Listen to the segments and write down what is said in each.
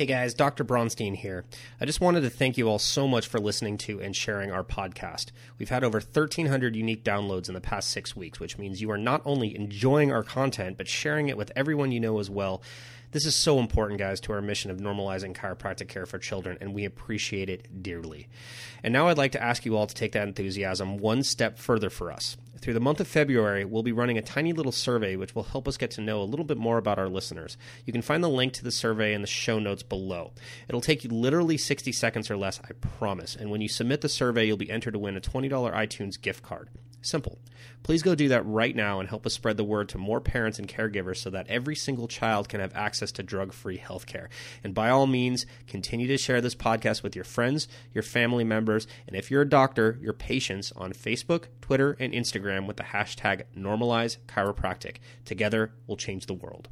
Hey guys, Dr. Bronstein here. I just wanted to thank you all so much for listening to and sharing our podcast. We've had over 1,300 unique downloads in the past six weeks, which means you are not only enjoying our content, but sharing it with everyone you know as well. This is so important, guys, to our mission of normalizing chiropractic care for children, and we appreciate it dearly. And now I'd like to ask you all to take that enthusiasm one step further for us. Through the month of February, we'll be running a tiny little survey which will help us get to know a little bit more about our listeners. You can find the link to the survey in the show notes below. It'll take you literally 60 seconds or less, I promise. And when you submit the survey, you'll be entered to win a $20 iTunes gift card. Simple. Please go do that right now and help us spread the word to more parents and caregivers so that every single child can have access to drug free healthcare. And by all means, continue to share this podcast with your friends, your family members, and if you're a doctor, your patients on Facebook, Twitter, and Instagram with the hashtag normalizechiropractic. Together, we'll change the world.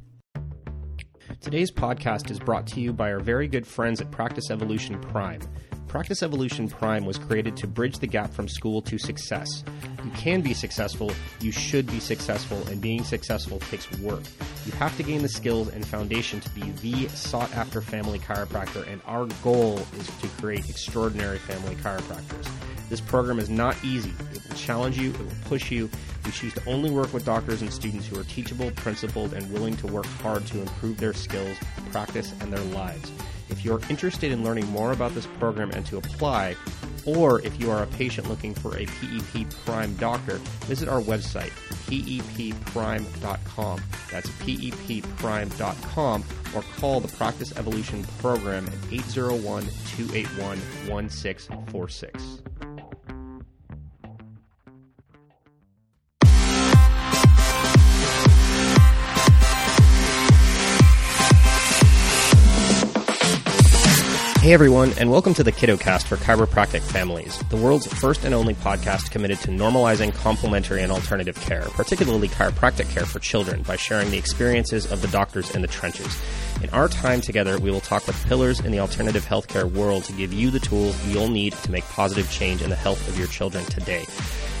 Today's podcast is brought to you by our very good friends at Practice Evolution Prime. Practice Evolution Prime was created to bridge the gap from school to success. You can be successful, you should be successful, and being successful takes work. You have to gain the skills and foundation to be the sought after family chiropractor, and our goal is to create extraordinary family chiropractors. This program is not easy. It will challenge you, it will push you. We choose to only work with doctors and students who are teachable, principled, and willing to work hard to improve their skills, practice, and their lives. If you're interested in learning more about this program and to apply, or if you are a patient looking for a PEP Prime doctor, visit our website, pepprime.com. That's pepprime.com, or call the Practice Evolution Program at 801 281 1646. Hey everyone, and welcome to the KiddoCast for chiropractic families, the world's first and only podcast committed to normalizing complementary and alternative care, particularly chiropractic care for children, by sharing the experiences of the doctors in the trenches. In our time together, we will talk with pillars in the alternative healthcare world to give you the tools you'll need to make positive change in the health of your children today.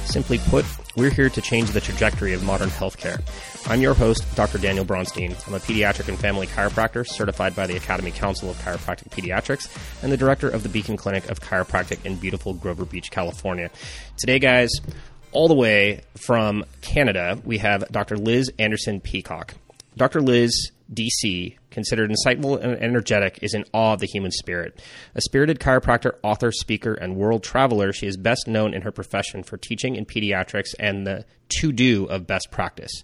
Simply put, we're here to change the trajectory of modern healthcare. I'm your host, Dr. Daniel Bronstein. I'm a pediatric and family chiropractor certified by the Academy Council of Chiropractic Pediatrics and the director of the Beacon Clinic of Chiropractic in beautiful Grover Beach, California. Today, guys, all the way from Canada, we have Dr. Liz Anderson Peacock. Dr. Liz DC, considered insightful and energetic, is in awe of the human spirit. A spirited chiropractor, author, speaker, and world traveler, she is best known in her profession for teaching in pediatrics and the to do of best practice.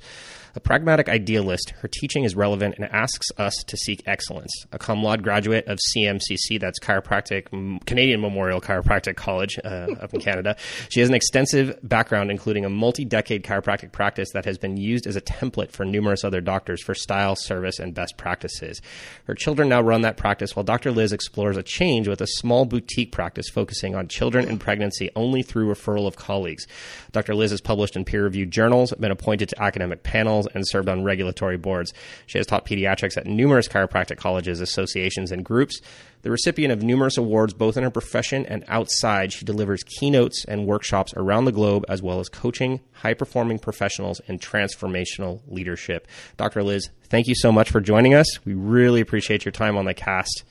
A pragmatic idealist, her teaching is relevant and asks us to seek excellence. A cum laude graduate of CMCC, that's Chiropractic Canadian Memorial Chiropractic College uh, up in Canada, she has an extensive background, including a multi-decade chiropractic practice that has been used as a template for numerous other doctors for style, service, and best practices. Her children now run that practice, while Dr. Liz explores a change with a small boutique practice focusing on children and pregnancy only through referral of colleagues. Dr. Liz has published in peer-reviewed journals, been appointed to academic panels and served on regulatory boards. She has taught pediatrics at numerous chiropractic colleges, associations, and groups. The recipient of numerous awards both in her profession and outside, she delivers keynotes and workshops around the globe, as well as coaching high performing professionals and transformational leadership. Dr. Liz, thank you so much for joining us. We really appreciate your time on the cast.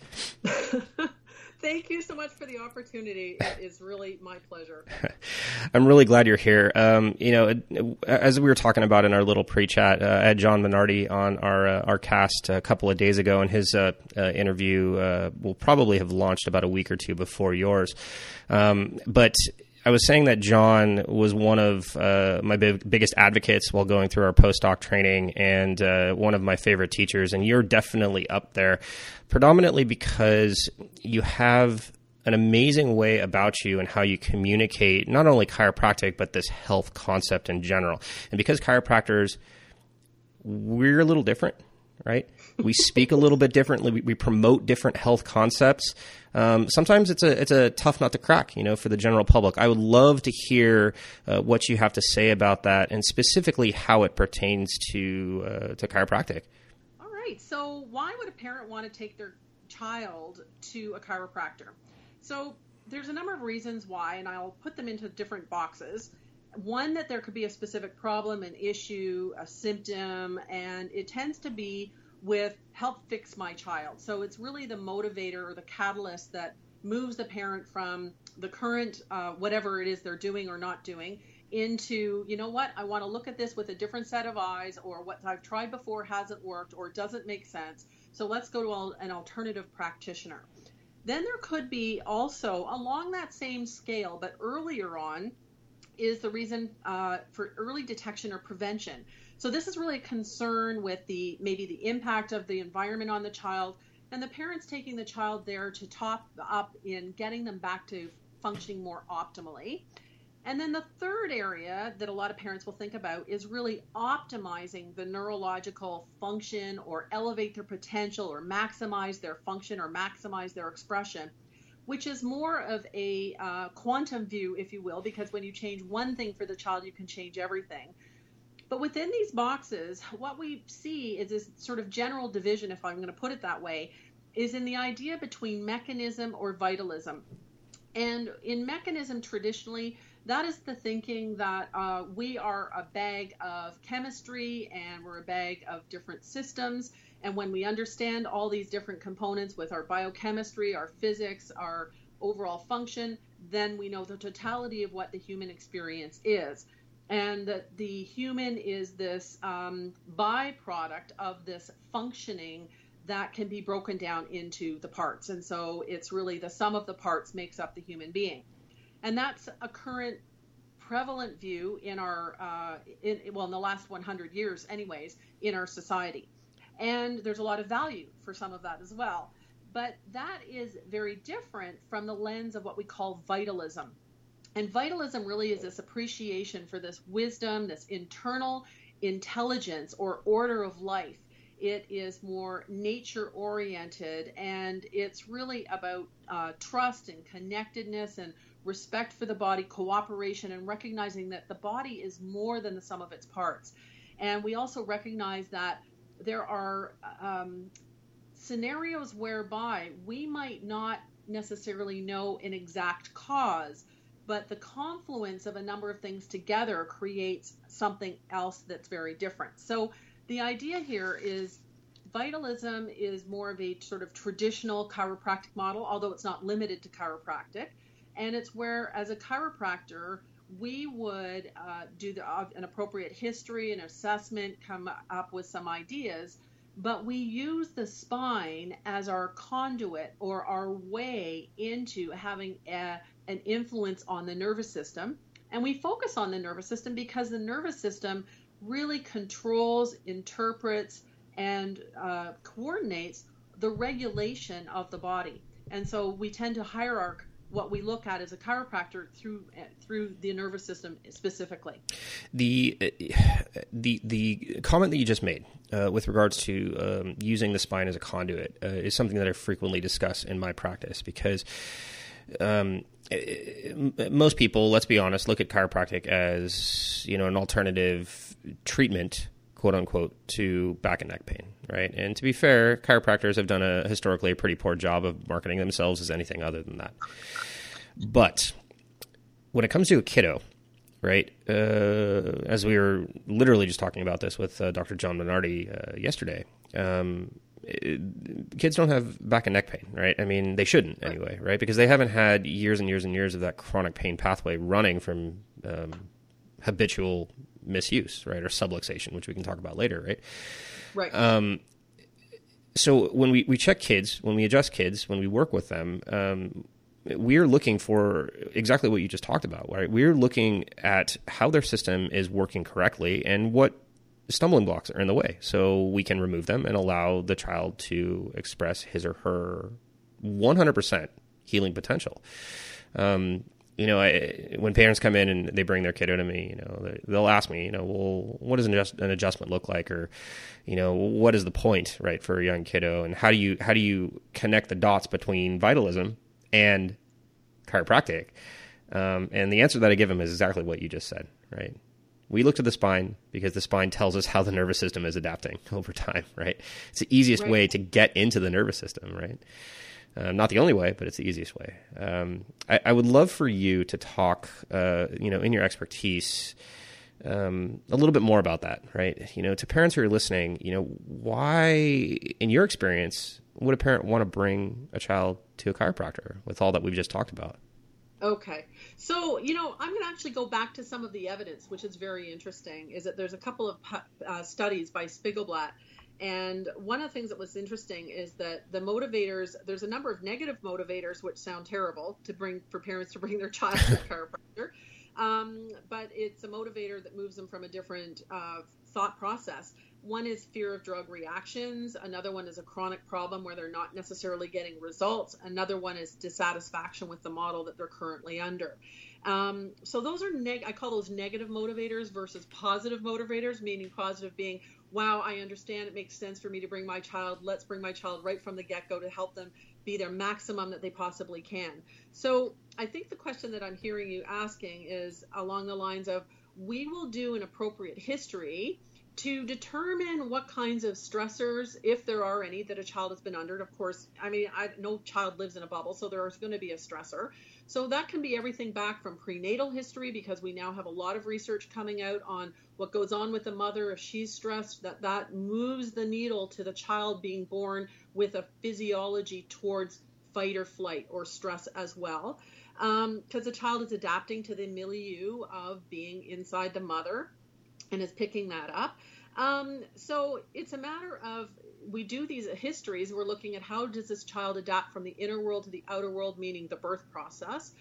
Thank you so much for the opportunity. It is really my pleasure. I'm really glad you're here. Um, you know, as we were talking about in our little pre-chat, uh, John Minardi on our uh, our cast a couple of days ago, and his uh, uh interview uh, will probably have launched about a week or two before yours. Um, but I was saying that John was one of uh, my big, biggest advocates while going through our postdoc training and uh, one of my favorite teachers. And you're definitely up there, predominantly because you have an amazing way about you and how you communicate not only chiropractic, but this health concept in general. And because chiropractors, we're a little different, right? We speak a little bit differently. We, we promote different health concepts. Um, sometimes it's a it's a tough nut to crack, you know, for the general public. I would love to hear uh, what you have to say about that, and specifically how it pertains to uh, to chiropractic. All right. So, why would a parent want to take their child to a chiropractor? So, there's a number of reasons why, and I'll put them into different boxes one that there could be a specific problem, an issue, a symptom, and it tends to be with help fix my child. So it's really the motivator or the catalyst that moves the parent from the current uh, whatever it is they're doing or not doing into you know what? I want to look at this with a different set of eyes or what i've tried before hasn't worked or doesn't make sense. So let's go to an alternative practitioner. Then there could be also along that same scale but earlier on is the reason uh, for early detection or prevention so this is really a concern with the maybe the impact of the environment on the child and the parents taking the child there to top up in getting them back to functioning more optimally. And then the third area that a lot of parents will think about is really optimizing the neurological function or elevate their potential or maximize their function or maximize their expression, which is more of a uh, quantum view, if you will, because when you change one thing for the child, you can change everything. But within these boxes, what we see is this sort of general division, if I'm going to put it that way, is in the idea between mechanism or vitalism. And in mechanism, traditionally, that is the thinking that uh, we are a bag of chemistry and we're a bag of different systems. And when we understand all these different components with our biochemistry, our physics, our overall function, then we know the totality of what the human experience is. And that the human is this um, byproduct of this functioning that can be broken down into the parts. And so it's really the sum of the parts makes up the human being. And that's a current prevalent view in our, uh, in, well, in the last 100 years, anyways, in our society. And there's a lot of value for some of that as well. But that is very different from the lens of what we call vitalism. And vitalism really is this appreciation for this wisdom, this internal intelligence or order of life it is more nature oriented and it's really about uh, trust and connectedness and respect for the body, cooperation, and recognizing that the body is more than the sum of its parts. And we also recognize that there are um, scenarios whereby we might not necessarily know an exact cause, but the confluence of a number of things together creates something else that's very different. So the idea here is vitalism is more of a sort of traditional chiropractic model, although it's not limited to chiropractic. And it's where, as a chiropractor, we would uh, do the, uh, an appropriate history and assessment, come up with some ideas, but we use the spine as our conduit or our way into having a, an influence on the nervous system. And we focus on the nervous system because the nervous system really controls, interprets, and uh, coordinates the regulation of the body. And so we tend to hierarch what we look at as a chiropractor through through the nervous system specifically. The uh, the the comment that you just made uh, with regards to um, using the spine as a conduit uh, is something that I frequently discuss in my practice because. Um, most people, let's be honest, look at chiropractic as you know an alternative treatment, quote unquote, to back and neck pain, right? And to be fair, chiropractors have done a historically a pretty poor job of marketing themselves as anything other than that. But when it comes to a kiddo, right? Uh, as we were literally just talking about this with uh, Dr. John Minardi uh, yesterday, um, it, kids don't have back and neck pain, right? I mean, they shouldn't anyway, right? Because they haven't had years and years and years of that chronic pain pathway running from um, habitual misuse, right, or subluxation, which we can talk about later, right? Right. Um, so when we, we check kids, when we adjust kids, when we work with them, um, we're looking for exactly what you just talked about, right? We're looking at how their system is working correctly and what stumbling blocks are in the way. So we can remove them and allow the child to express his or her 100% healing potential. Um, you know, I, when parents come in and they bring their kiddo to me, you know, they'll ask me, you know, well, what does an, adjust, an adjustment look like, or, you know, what is the point, right, for a young kiddo, and how do you how do you connect the dots between vitalism and chiropractic? Um, and the answer that I give them is exactly what you just said, right? We look to the spine because the spine tells us how the nervous system is adapting over time, right? It's the easiest right. way to get into the nervous system, right? Uh, not the only way, but it's the easiest way. Um, I, I, would love for you to talk, uh, you know, in your expertise, um, a little bit more about that, right? You know, to parents who are listening, you know, why, in your experience, would a parent want to bring a child to a chiropractor with all that we've just talked about? Okay. So, you know, I'm going to actually go back to some of the evidence, which is very interesting, is that there's a couple of uh, studies by Spigelblatt. And one of the things that was interesting is that the motivators, there's a number of negative motivators, which sound terrible to bring for parents to bring their child to a chiropractor. Um, but it's a motivator that moves them from a different uh, thought process. One is fear of drug reactions. Another one is a chronic problem where they're not necessarily getting results. Another one is dissatisfaction with the model that they're currently under. Um, so those are neg- I call those negative motivators versus positive motivators, meaning positive being, wow, I understand it makes sense for me to bring my child. Let's bring my child right from the get go to help them be their maximum that they possibly can. So I think the question that I'm hearing you asking is along the lines of, we will do an appropriate history to determine what kinds of stressors, if there are any, that a child has been under. Of course, I mean, I, no child lives in a bubble, so there is going to be a stressor. So that can be everything back from prenatal history, because we now have a lot of research coming out on what goes on with the mother if she's stressed. That that moves the needle to the child being born with a physiology towards fight or flight or stress as well, because um, the child is adapting to the milieu of being inside the mother and is picking that up. Um, so it's a matter of we do these histories. We're looking at how does this child adapt from the inner world to the outer world, meaning the birth process.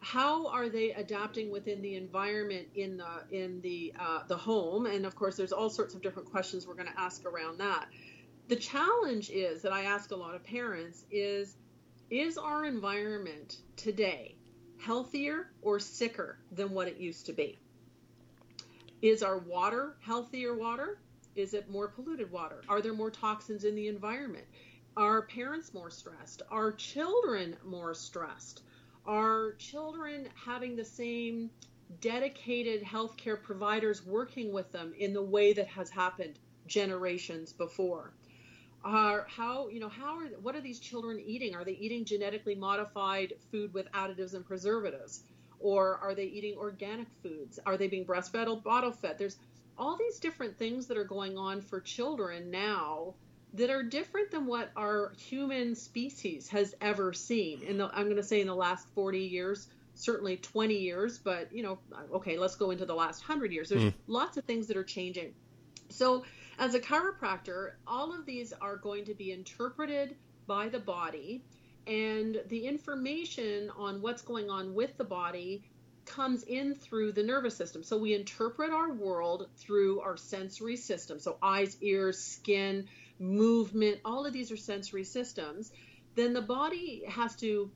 How are they adapting within the environment in the in the uh, the home? And of course, there's all sorts of different questions we're going to ask around that. The challenge is that I ask a lot of parents is is our environment today healthier or sicker than what it used to be? Is our water healthier water? Is it more polluted water? Are there more toxins in the environment? Are parents more stressed? Are children more stressed? Are children having the same dedicated healthcare providers working with them in the way that has happened generations before? Are how you know how are what are these children eating? Are they eating genetically modified food with additives and preservatives? Or are they eating organic foods? Are they being breastfed or bottle fed? There's all these different things that are going on for children now that are different than what our human species has ever seen. In the, I'm going to say in the last 40 years, certainly 20 years, but you know, okay, let's go into the last 100 years. There's mm. lots of things that are changing. So, as a chiropractor, all of these are going to be interpreted by the body and the information on what's going on with the body comes in through the nervous system. So we interpret our world through our sensory system. So eyes, ears, skin, movement, all of these are sensory systems. Then the body has to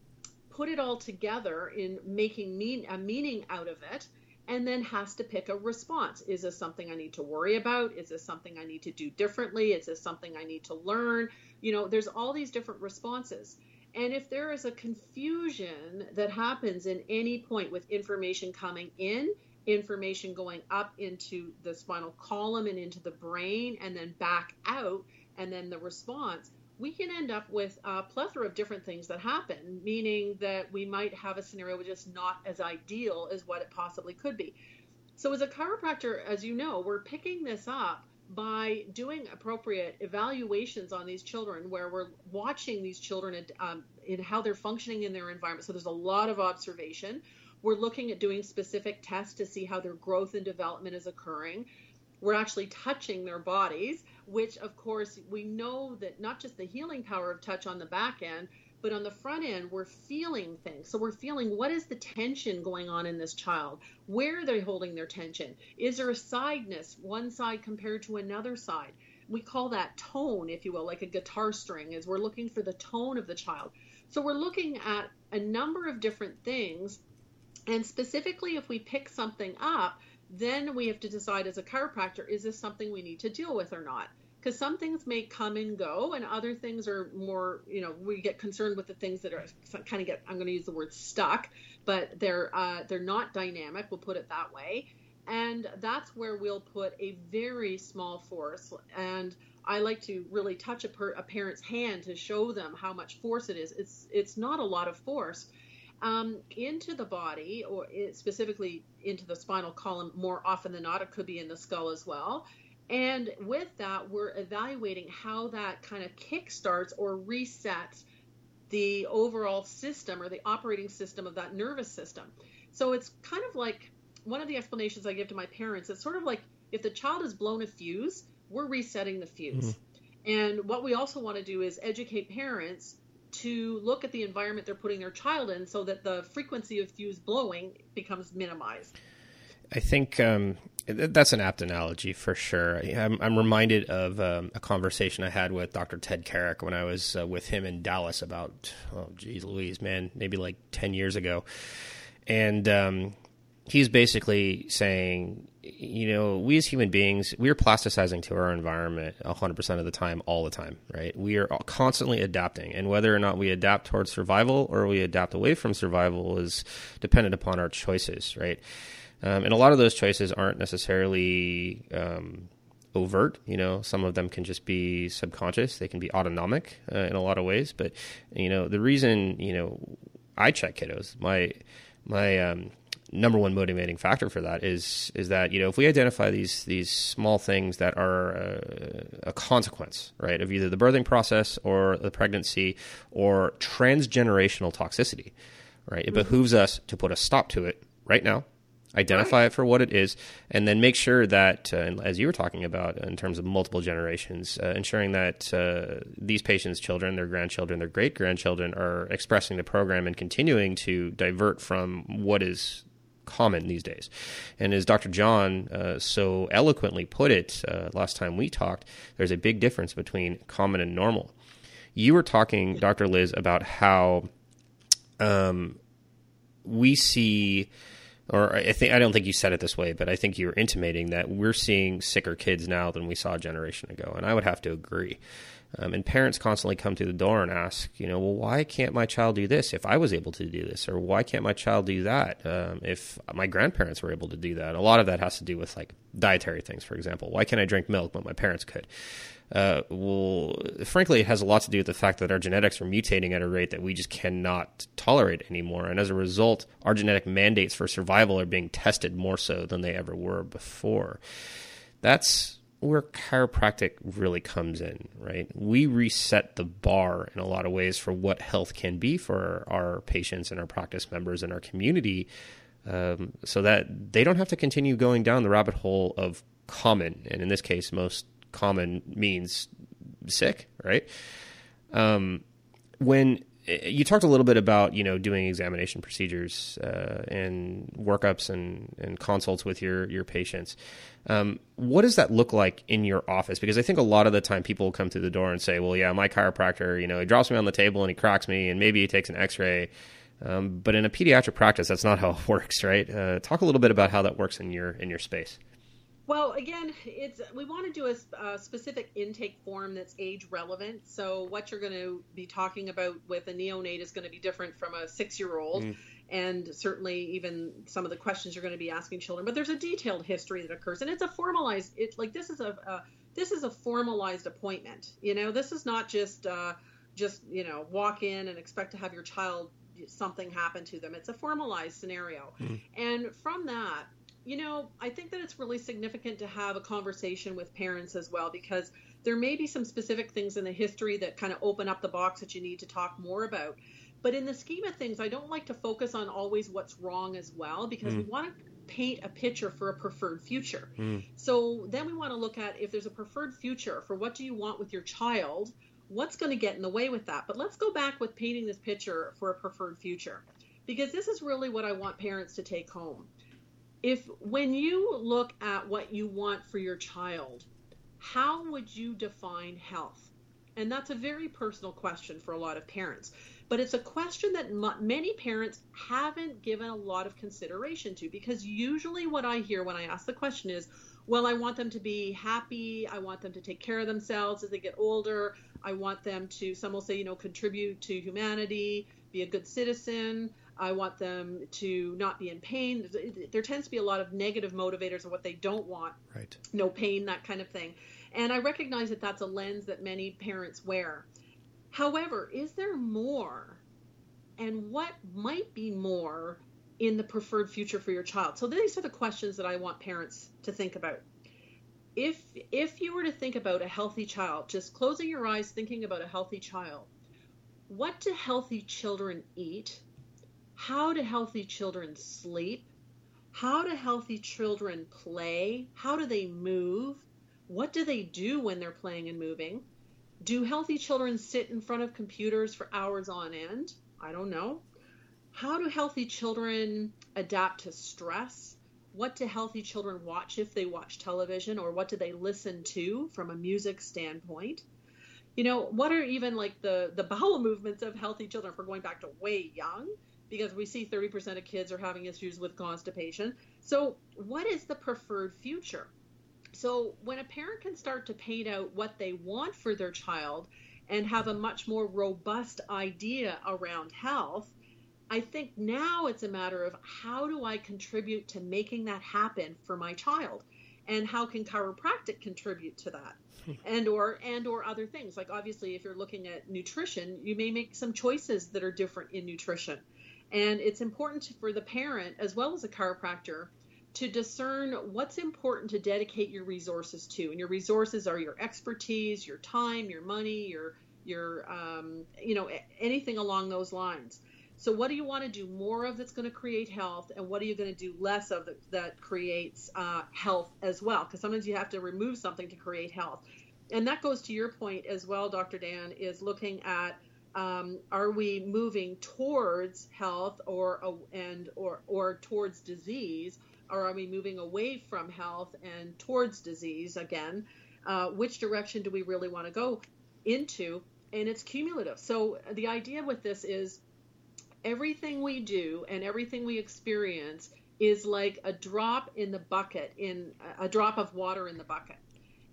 put it all together in making mean, a meaning out of it and then has to pick a response. Is this something I need to worry about? Is this something I need to do differently? Is this something I need to learn? You know, there's all these different responses. And if there is a confusion that happens in any point with information coming in, information going up into the spinal column and into the brain, and then back out, and then the response, we can end up with a plethora of different things that happen, meaning that we might have a scenario is not as ideal as what it possibly could be. So, as a chiropractor, as you know, we're picking this up by doing appropriate evaluations on these children where we're watching these children um, in how they're functioning in their environment. So there's a lot of observation. We're looking at doing specific tests to see how their growth and development is occurring. We're actually touching their bodies which of course we know that not just the healing power of touch on the back end but on the front end, we're feeling things. So we're feeling what is the tension going on in this child? Where are they holding their tension? Is there a sideness, one side compared to another side? We call that tone, if you will, like a guitar string, as we're looking for the tone of the child. So we're looking at a number of different things. And specifically, if we pick something up, then we have to decide as a chiropractor is this something we need to deal with or not? Because some things may come and go and other things are more you know we get concerned with the things that are kind of get i'm going to use the word stuck but they're uh, they're not dynamic we'll put it that way and that's where we'll put a very small force and i like to really touch a, per, a parent's hand to show them how much force it is it's it's not a lot of force um, into the body, or specifically into the spinal column. More often than not, it could be in the skull as well. And with that, we're evaluating how that kind of kickstarts or resets the overall system or the operating system of that nervous system. So it's kind of like one of the explanations I give to my parents. It's sort of like if the child has blown a fuse, we're resetting the fuse. Mm-hmm. And what we also want to do is educate parents to look at the environment they're putting their child in so that the frequency of fuse blowing becomes minimized. I think um, that's an apt analogy for sure. I'm, I'm reminded of um, a conversation I had with Dr. Ted Carrick when I was uh, with him in Dallas about, oh, geez, Louise, man, maybe like 10 years ago. And um, he's basically saying, you know, we as human beings, we are plasticizing to our environment 100% of the time, all the time, right? We are constantly adapting. And whether or not we adapt towards survival or we adapt away from survival is dependent upon our choices, right? Um, and a lot of those choices aren't necessarily um, overt. You know, some of them can just be subconscious. They can be autonomic uh, in a lot of ways. But you know, the reason you know I check kiddos, my my um, number one motivating factor for that is is that you know if we identify these these small things that are uh, a consequence right of either the birthing process or the pregnancy or transgenerational toxicity right it mm-hmm. behooves us to put a stop to it right now identify it for what it is, and then make sure that, uh, as you were talking about in terms of multiple generations, uh, ensuring that uh, these patients' children, their grandchildren, their great grandchildren are expressing the program and continuing to divert from what is common these days. And as Dr. John uh, so eloquently put it uh, last time we talked, there's a big difference between common and normal. You were talking, Dr. Liz, about how um, we see or I think I don't think you said it this way, but I think you were intimating that we're seeing sicker kids now than we saw a generation ago, and I would have to agree. Um, and parents constantly come to the door and ask, you know, well, why can't my child do this if I was able to do this, or why can't my child do that um, if my grandparents were able to do that? A lot of that has to do with like dietary things, for example. Why can't I drink milk but my parents could? Uh, well, frankly, it has a lot to do with the fact that our genetics are mutating at a rate that we just cannot tolerate anymore. And as a result, our genetic mandates for survival are being tested more so than they ever were before. That's where chiropractic really comes in, right? We reset the bar in a lot of ways for what health can be for our patients and our practice members and our community um, so that they don't have to continue going down the rabbit hole of common, and in this case, most common means sick, right? Um, when you talked a little bit about you know doing examination procedures uh, and workups and, and consults with your your patients. Um, what does that look like in your office? Because I think a lot of the time people come through the door and say, "Well, yeah, my chiropractor, you know, he drops me on the table and he cracks me, and maybe he takes an X-ray." Um, but in a pediatric practice, that's not how it works, right? Uh, talk a little bit about how that works in your in your space. Well, again, it's we want to do a, a, specific intake form that's age relevant. So what you're going to be talking about with a neonate is going to be different from a six-year-old, mm. and certainly even some of the questions you're going to be asking children. But there's a detailed history that occurs, and it's a formalized. It's like this is a, a this is a formalized appointment. You know, this is not just uh, just you know walk in and expect to have your child something happen to them. It's a formalized scenario, mm. and from that you know, I think that it's really significant to have a conversation with parents as well because there may be some specific things in the history that kind of open up the box that you need to talk more about. But in the scheme of things, I don't like to focus on always what's wrong as well because mm. we want to paint a picture for a preferred future. Mm. So then we want to look at if there's a preferred future for what do you want with your child, what's going to get in the way with that. But let's go back with painting this picture for a preferred future because this is really what I want parents to take home if when you look at what you want for your child, how would you define health? And that's a very personal question for a lot of parents. But it's a question that m- many parents haven't given a lot of consideration to because usually what I hear when I ask the question is, well, I want them to be happy. I want them to take care of themselves as they get older. I want them to, some will say, you know, contribute to humanity, be a good citizen. I want them to not be in pain. There tends to be a lot of negative motivators of what they don't want. Right. No pain, that kind of thing. And I recognize that that's a lens that many parents wear. However, is there more and what might be more in the preferred future for your child. So these are the questions that I want parents to think about. If if you were to think about a healthy child, just closing your eyes thinking about a healthy child, what do healthy children eat? How do healthy children sleep? How do healthy children play? How do they move? What do they do when they're playing and moving? Do healthy children sit in front of computers for hours on end? I don't know. How do healthy children adapt to stress? What do healthy children watch if they watch television, or what do they listen to from a music standpoint? You know, what are even like the, the bowel movements of healthy children if we're going back to way young? Because we see 30% of kids are having issues with constipation. So, what is the preferred future? So, when a parent can start to paint out what they want for their child and have a much more robust idea around health, I think now it's a matter of how do I contribute to making that happen for my child? And how can chiropractic contribute to that? Hmm. and or and or other things. Like obviously if you're looking at nutrition, you may make some choices that are different in nutrition. And it's important for the parent as well as a chiropractor to discern what's important to dedicate your resources to. And your resources are your expertise, your time, your money, your your um, you know anything along those lines. So what do you want to do more of that's going to create health, and what are you going to do less of that, that creates uh, health as well? Because sometimes you have to remove something to create health, and that goes to your point as well, Dr. Dan, is looking at um, are we moving towards health or and or or towards disease, or are we moving away from health and towards disease again? Uh, which direction do we really want to go into? And it's cumulative. So the idea with this is everything we do and everything we experience is like a drop in the bucket in a drop of water in the bucket.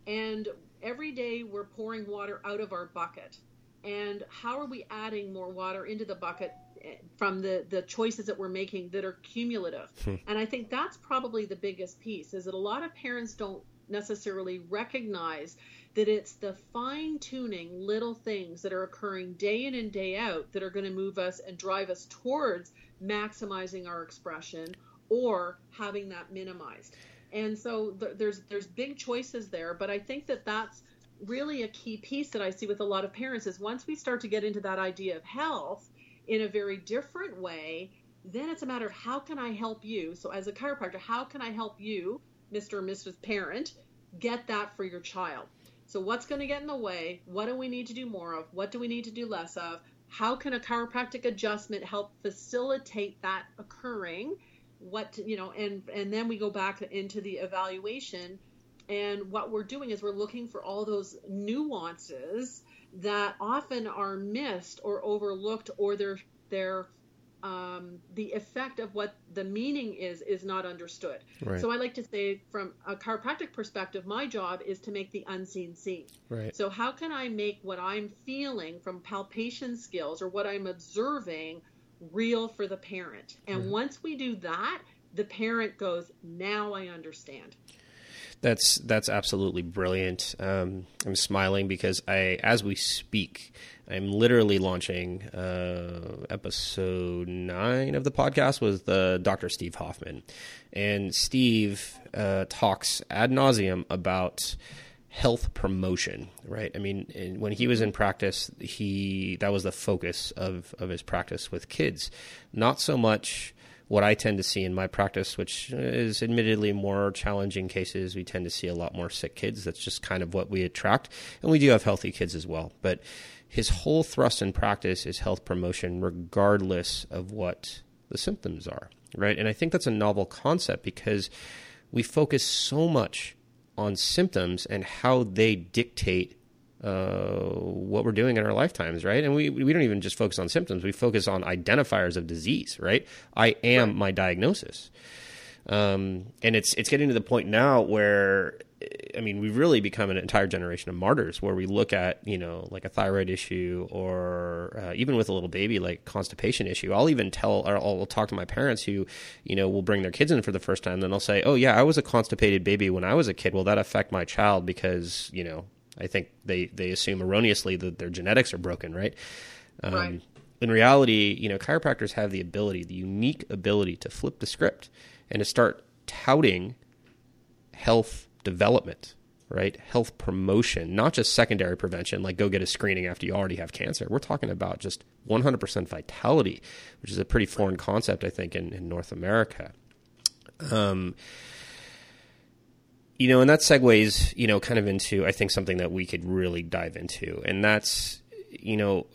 And every day we're pouring water out of our bucket. And how are we adding more water into the bucket from the the choices that we're making that are cumulative hmm. and i think that's probably the biggest piece is that a lot of parents don't necessarily recognize that it's the fine tuning little things that are occurring day in and day out that are going to move us and drive us towards maximizing our expression or having that minimized and so th- there's there's big choices there but i think that that's really a key piece that i see with a lot of parents is once we start to get into that idea of health in a very different way, then it's a matter of how can I help you? So, as a chiropractor, how can I help you, Mr. and Mrs. Parent, get that for your child? So, what's going to get in the way? What do we need to do more of? What do we need to do less of? How can a chiropractic adjustment help facilitate that occurring? What you know, and and then we go back into the evaluation, and what we're doing is we're looking for all those nuances that often are missed or overlooked or they're they're um, the effect of what the meaning is is not understood. Right. So I like to say, from a chiropractic perspective, my job is to make the unseen seen. Right. So how can I make what I'm feeling from palpation skills or what I'm observing real for the parent? And mm-hmm. once we do that, the parent goes, "Now I understand." That's that's absolutely brilliant. Um, I'm smiling because I, as we speak, I'm literally launching uh, episode nine of the podcast with the Dr. Steve Hoffman, and Steve uh, talks ad nauseum about health promotion. Right? I mean, when he was in practice, he that was the focus of of his practice with kids, not so much what I tend to see in my practice, which is admittedly more challenging cases, we tend to see a lot more sick kids. That's just kind of what we attract. And we do have healthy kids as well. But his whole thrust in practice is health promotion, regardless of what the symptoms are, right? And I think that's a novel concept because we focus so much on symptoms and how they dictate uh, what we're doing in our lifetimes, right? And we we don't even just focus on symptoms; we focus on identifiers of disease, right? I am right. my diagnosis, um, and it's it's getting to the point now where, I mean, we've really become an entire generation of martyrs, where we look at you know like a thyroid issue, or uh, even with a little baby like constipation issue. I'll even tell, or I'll talk to my parents who, you know, will bring their kids in for the first time, then they'll say, "Oh yeah, I was a constipated baby when I was a kid. Will that affect my child because you know I think they they assume erroneously that their genetics are broken, right? Um, right. in reality, you know, chiropractors have the ability, the unique ability to flip the script and to start touting health development, right? Health promotion, not just secondary prevention, like go get a screening after you already have cancer. We're talking about just 100% vitality, which is a pretty foreign concept, I think, in, in North America. Um, you know, and that segues, you know, kind of into, I think, something that we could really dive into. And that's, you know,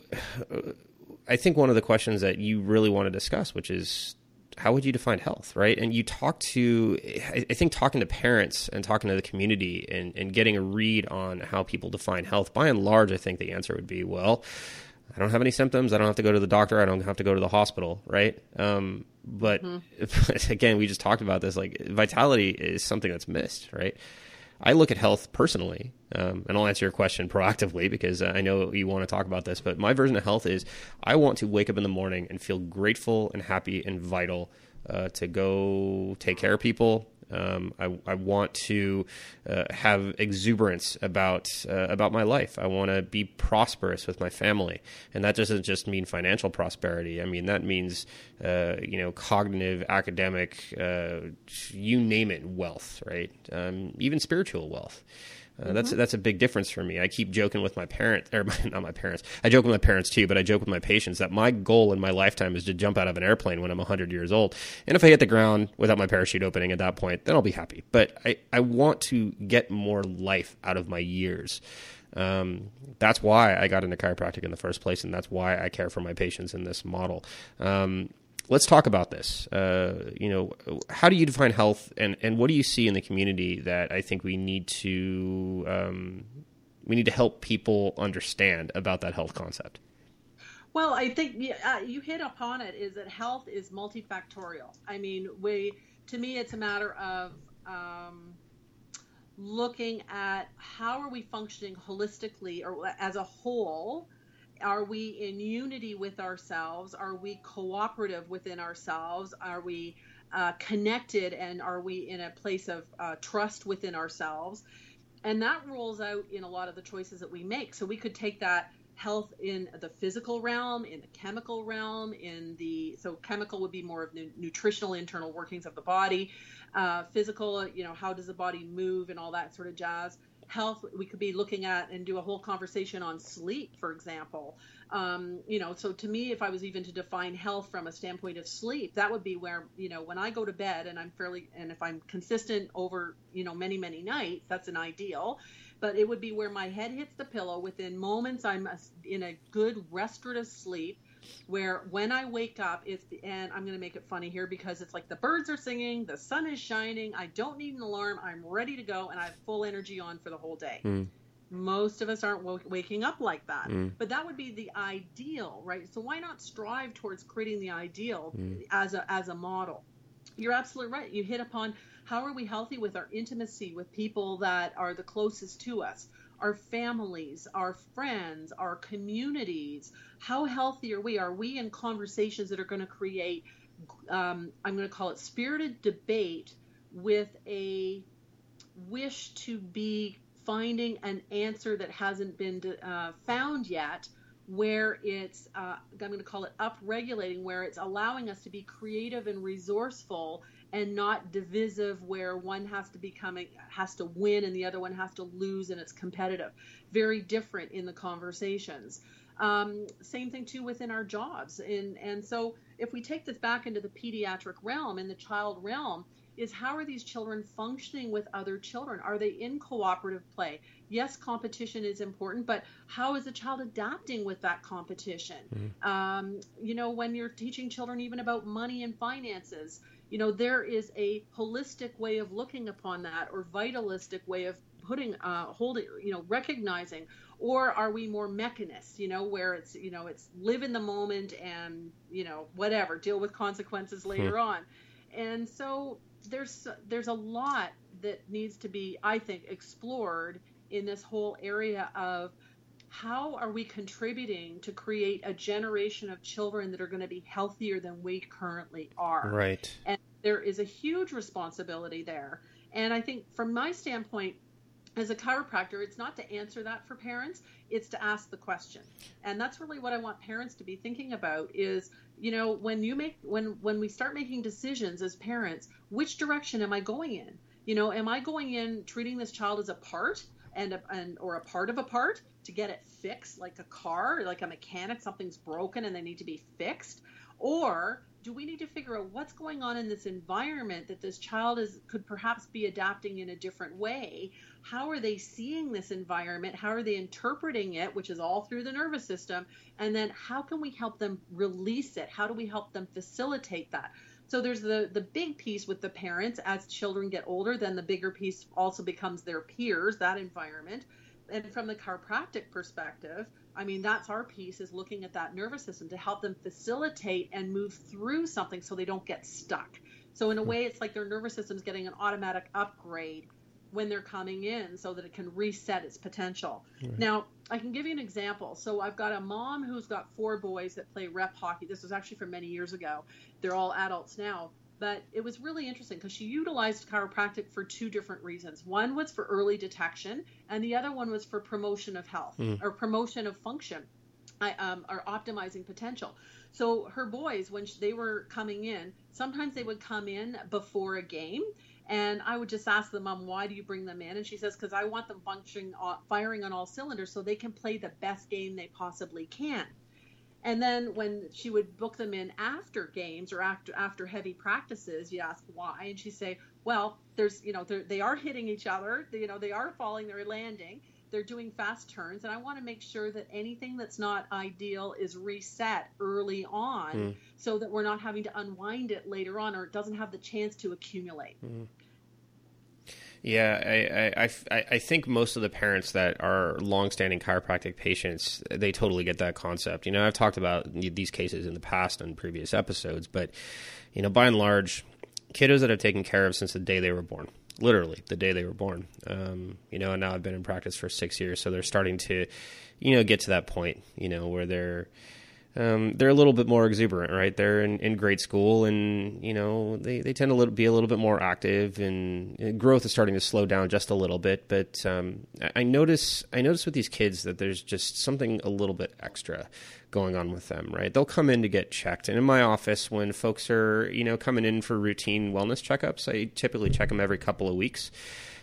I think one of the questions that you really want to discuss, which is how would you define health, right? And you talk to, I think, talking to parents and talking to the community and, and getting a read on how people define health, by and large, I think the answer would be, well, I don't have any symptoms. I don't have to go to the doctor. I don't have to go to the hospital, right? Um, but mm-hmm. again, we just talked about this. Like vitality is something that's missed, right? I look at health personally, um, and I'll answer your question proactively because I know you want to talk about this. But my version of health is I want to wake up in the morning and feel grateful and happy and vital uh, to go take care of people, um, I, I, want to uh, have exuberance about uh, about my life. I want to be prosperous with my family, and that doesn't just mean financial prosperity. I mean that means uh, you know cognitive, academic, uh, you name it, wealth, right? Um, even spiritual wealth. Uh, mm-hmm. That's that's a big difference for me. I keep joking with my parents, or my, not my parents. I joke with my parents too, but I joke with my patients that my goal in my lifetime is to jump out of an airplane when I'm 100 years old. And if I hit the ground without my parachute opening at that point, then I'll be happy. But I, I want to get more life out of my years. Um, that's why I got into chiropractic in the first place, and that's why I care for my patients in this model. Um, let's talk about this. Uh, you know, how do you define health, and and what do you see in the community that I think we need to um, we need to help people understand about that health concept? Well, I think uh, you hit upon it. Is that health is multifactorial. I mean, we to me, it's a matter of um, looking at how are we functioning holistically or as a whole are we in unity with ourselves? Are we cooperative within ourselves? Are we uh, connected and are we in a place of uh, trust within ourselves? And that rolls out in a lot of the choices that we make. So we could take that health in the physical realm, in the chemical realm, in the so chemical would be more of nu- nutritional internal workings of the body, uh, physical, you know, how does the body move and all that sort of jazz health we could be looking at and do a whole conversation on sleep for example. Um, you know so to me if i was even to define health from a standpoint of sleep that would be where you know when i go to bed and i'm fairly and if i'm consistent over you know many many nights that's an ideal. But it would be where my head hits the pillow within moments i'm in a good restorative sleep where when I wake up, it's the and I'm going to make it funny here because it's like the birds are singing, the sun is shining, I don't need an alarm, I'm ready to go, and I have full energy on for the whole day. Mm. Most of us aren't w- waking up like that, mm. but that would be the ideal, right? So why not strive towards creating the ideal mm. as a as a model? You're absolutely right. You hit upon how are we healthy with our intimacy with people that are the closest to us our families, our friends, our communities. How healthy are we? Are we in conversations that are going to create, um, I'm going to call it spirited debate with a wish to be finding an answer that hasn't been uh, found yet? Where it's, uh, I'm going to call it upregulating, where it's allowing us to be creative and resourceful and not divisive where one has to become has to win and the other one has to lose and it's competitive. Very different in the conversations. Um, same thing too within our jobs. And and so if we take this back into the pediatric realm in the child realm is how are these children functioning with other children? Are they in cooperative play? Yes competition is important but how is the child adapting with that competition? Mm-hmm. um, you know when you're teaching children even about money and finances you know there is a holistic way of looking upon that or vitalistic way of putting uh, holding you know recognizing or are we more mechanist you know where it's you know it's live in the moment and you know whatever deal with consequences hmm. later hmm. on and so there's there's a lot that needs to be i think explored in this whole area of how are we contributing to create a generation of children that are going to be healthier than we currently are? Right. And there is a huge responsibility there. And I think from my standpoint, as a chiropractor, it's not to answer that for parents, it's to ask the question. And that's really what I want parents to be thinking about is, you know, when you make when when we start making decisions as parents, which direction am I going in? You know, am I going in treating this child as a part and a, and or a part of a part to get it fixed like a car, like a mechanic something's broken and they need to be fixed? Or do we need to figure out what's going on in this environment that this child is could perhaps be adapting in a different way? How are they seeing this environment? How are they interpreting it which is all through the nervous system? And then how can we help them release it? How do we help them facilitate that? So there's the the big piece with the parents as children get older then the bigger piece also becomes their peers that environment and from the chiropractic perspective I mean, that's our piece is looking at that nervous system to help them facilitate and move through something so they don't get stuck. So in a way, it's like their nervous system is getting an automatic upgrade when they're coming in so that it can reset its potential. Right. Now, I can give you an example. So I've got a mom who's got four boys that play rep hockey. This was actually from many years ago. They're all adults now. But it was really interesting because she utilized chiropractic for two different reasons. One was for early detection, and the other one was for promotion of health mm. or promotion of function. I, um, or optimizing potential. So her boys, when they were coming in, sometimes they would come in before a game, and I would just ask the mom, "Why do you bring them in?" And she says, "Because I want them functioning, uh, firing on all cylinders, so they can play the best game they possibly can." And then when she would book them in after games or after after heavy practices, you ask why, and she say, well, there's you know they are hitting each other, you know they are falling, they're landing, they're doing fast turns, and I want to make sure that anything that's not ideal is reset early on, mm. so that we're not having to unwind it later on, or it doesn't have the chance to accumulate. Mm. Yeah, I, I, I think most of the parents that are longstanding chiropractic patients, they totally get that concept. You know, I've talked about these cases in the past on previous episodes, but, you know, by and large, kiddos that I've taken care of since the day they were born, literally the day they were born, um, you know, and now I've been in practice for six years, so they're starting to, you know, get to that point, you know, where they're, um, they're a little bit more exuberant, right? They're in, in grade school, and you know they, they tend to be a little bit more active, and growth is starting to slow down just a little bit. But um, I notice I notice with these kids that there's just something a little bit extra going on with them, right? They'll come in to get checked, and in my office, when folks are you know coming in for routine wellness checkups, I typically check them every couple of weeks.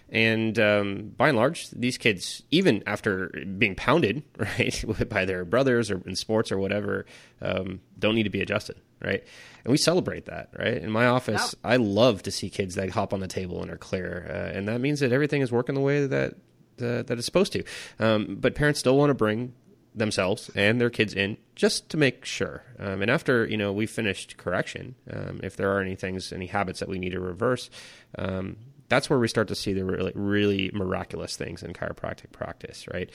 And um, by and large, these kids, even after being pounded, right, by their brothers or in sports or whatever, um, don't need to be adjusted, right? And we celebrate that, right? In my office, I love to see kids that hop on the table and are clear, uh, and that means that everything is working the way that uh, that it's supposed to. Um, but parents still want to bring themselves and their kids in just to make sure. Um, and after you know we finished correction, um, if there are any things, any habits that we need to reverse, um, that's where we start to see the really, really miraculous things in chiropractic practice, right?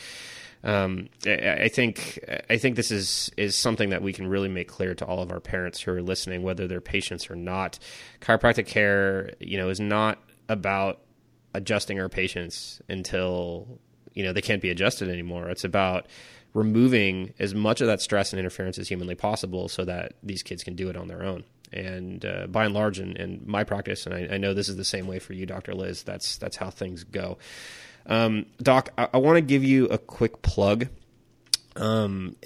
Um, I, I, think I think this is is something that we can really make clear to all of our parents who are listening, whether they're patients or not. Chiropractic care, you know, is not about adjusting our patients until you know they can't be adjusted anymore. It's about removing as much of that stress and interference as humanly possible, so that these kids can do it on their own. And uh, by and large, in, in my practice, and I, I, know this is the same way for you, Dr. Liz, that's that's how things go. Um, Doc, I, I want to give you a quick plug. Um,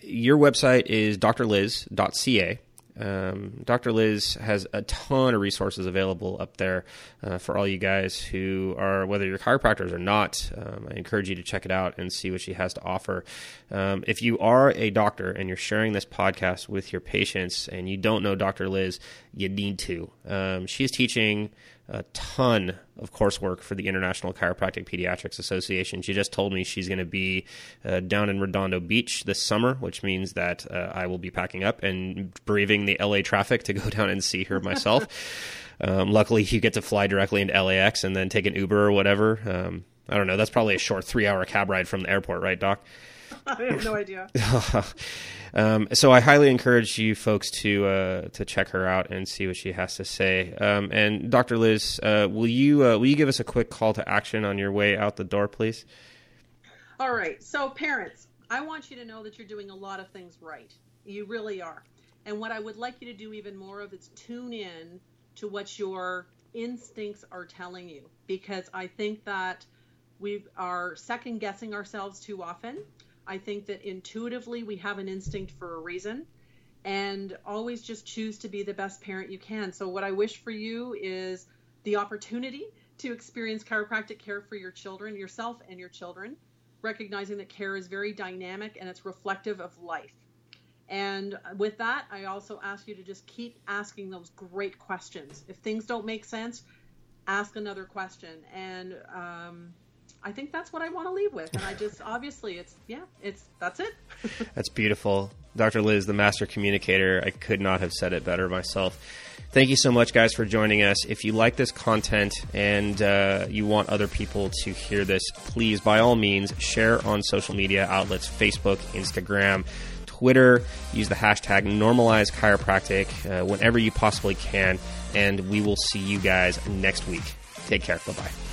your website is drliz.ca. Um, Dr. Liz has a ton of resources available up there uh, for all you guys who are, whether you're chiropractors or not. Um, I encourage you to check it out and see what she has to offer. Um, if you are a doctor and you're sharing this podcast with your patients and you don't know Dr. Liz, you need to. Um, she's teaching a ton of coursework for the International Chiropractic Pediatrics Association. She just told me she's going to be uh, down in Redondo Beach this summer, which means that uh, I will be packing up and braving the LA traffic to go down and see her myself. um, luckily, you get to fly directly into LAX and then take an Uber or whatever. Um, I don't know. That's probably a short three hour cab ride from the airport, right, Doc? I have no idea. um, so I highly encourage you folks to uh, to check her out and see what she has to say. Um, and Dr. Liz, uh, will you uh, will you give us a quick call to action on your way out the door, please? All right. So parents, I want you to know that you're doing a lot of things right. You really are. And what I would like you to do even more of is tune in to what your instincts are telling you because I think that We are second guessing ourselves too often. I think that intuitively we have an instinct for a reason and always just choose to be the best parent you can. So, what I wish for you is the opportunity to experience chiropractic care for your children, yourself and your children, recognizing that care is very dynamic and it's reflective of life. And with that, I also ask you to just keep asking those great questions. If things don't make sense, ask another question. And um, I think that's what I want to leave with. And I just obviously it's yeah, it's that's it. that's beautiful. Dr. Liz, the master communicator, I could not have said it better myself. Thank you so much, guys, for joining us. If you like this content and uh, you want other people to hear this, please, by all means, share on social media outlets Facebook, Instagram, Twitter. Use the hashtag normalize chiropractic uh, whenever you possibly can. And we will see you guys next week. Take care. Bye bye.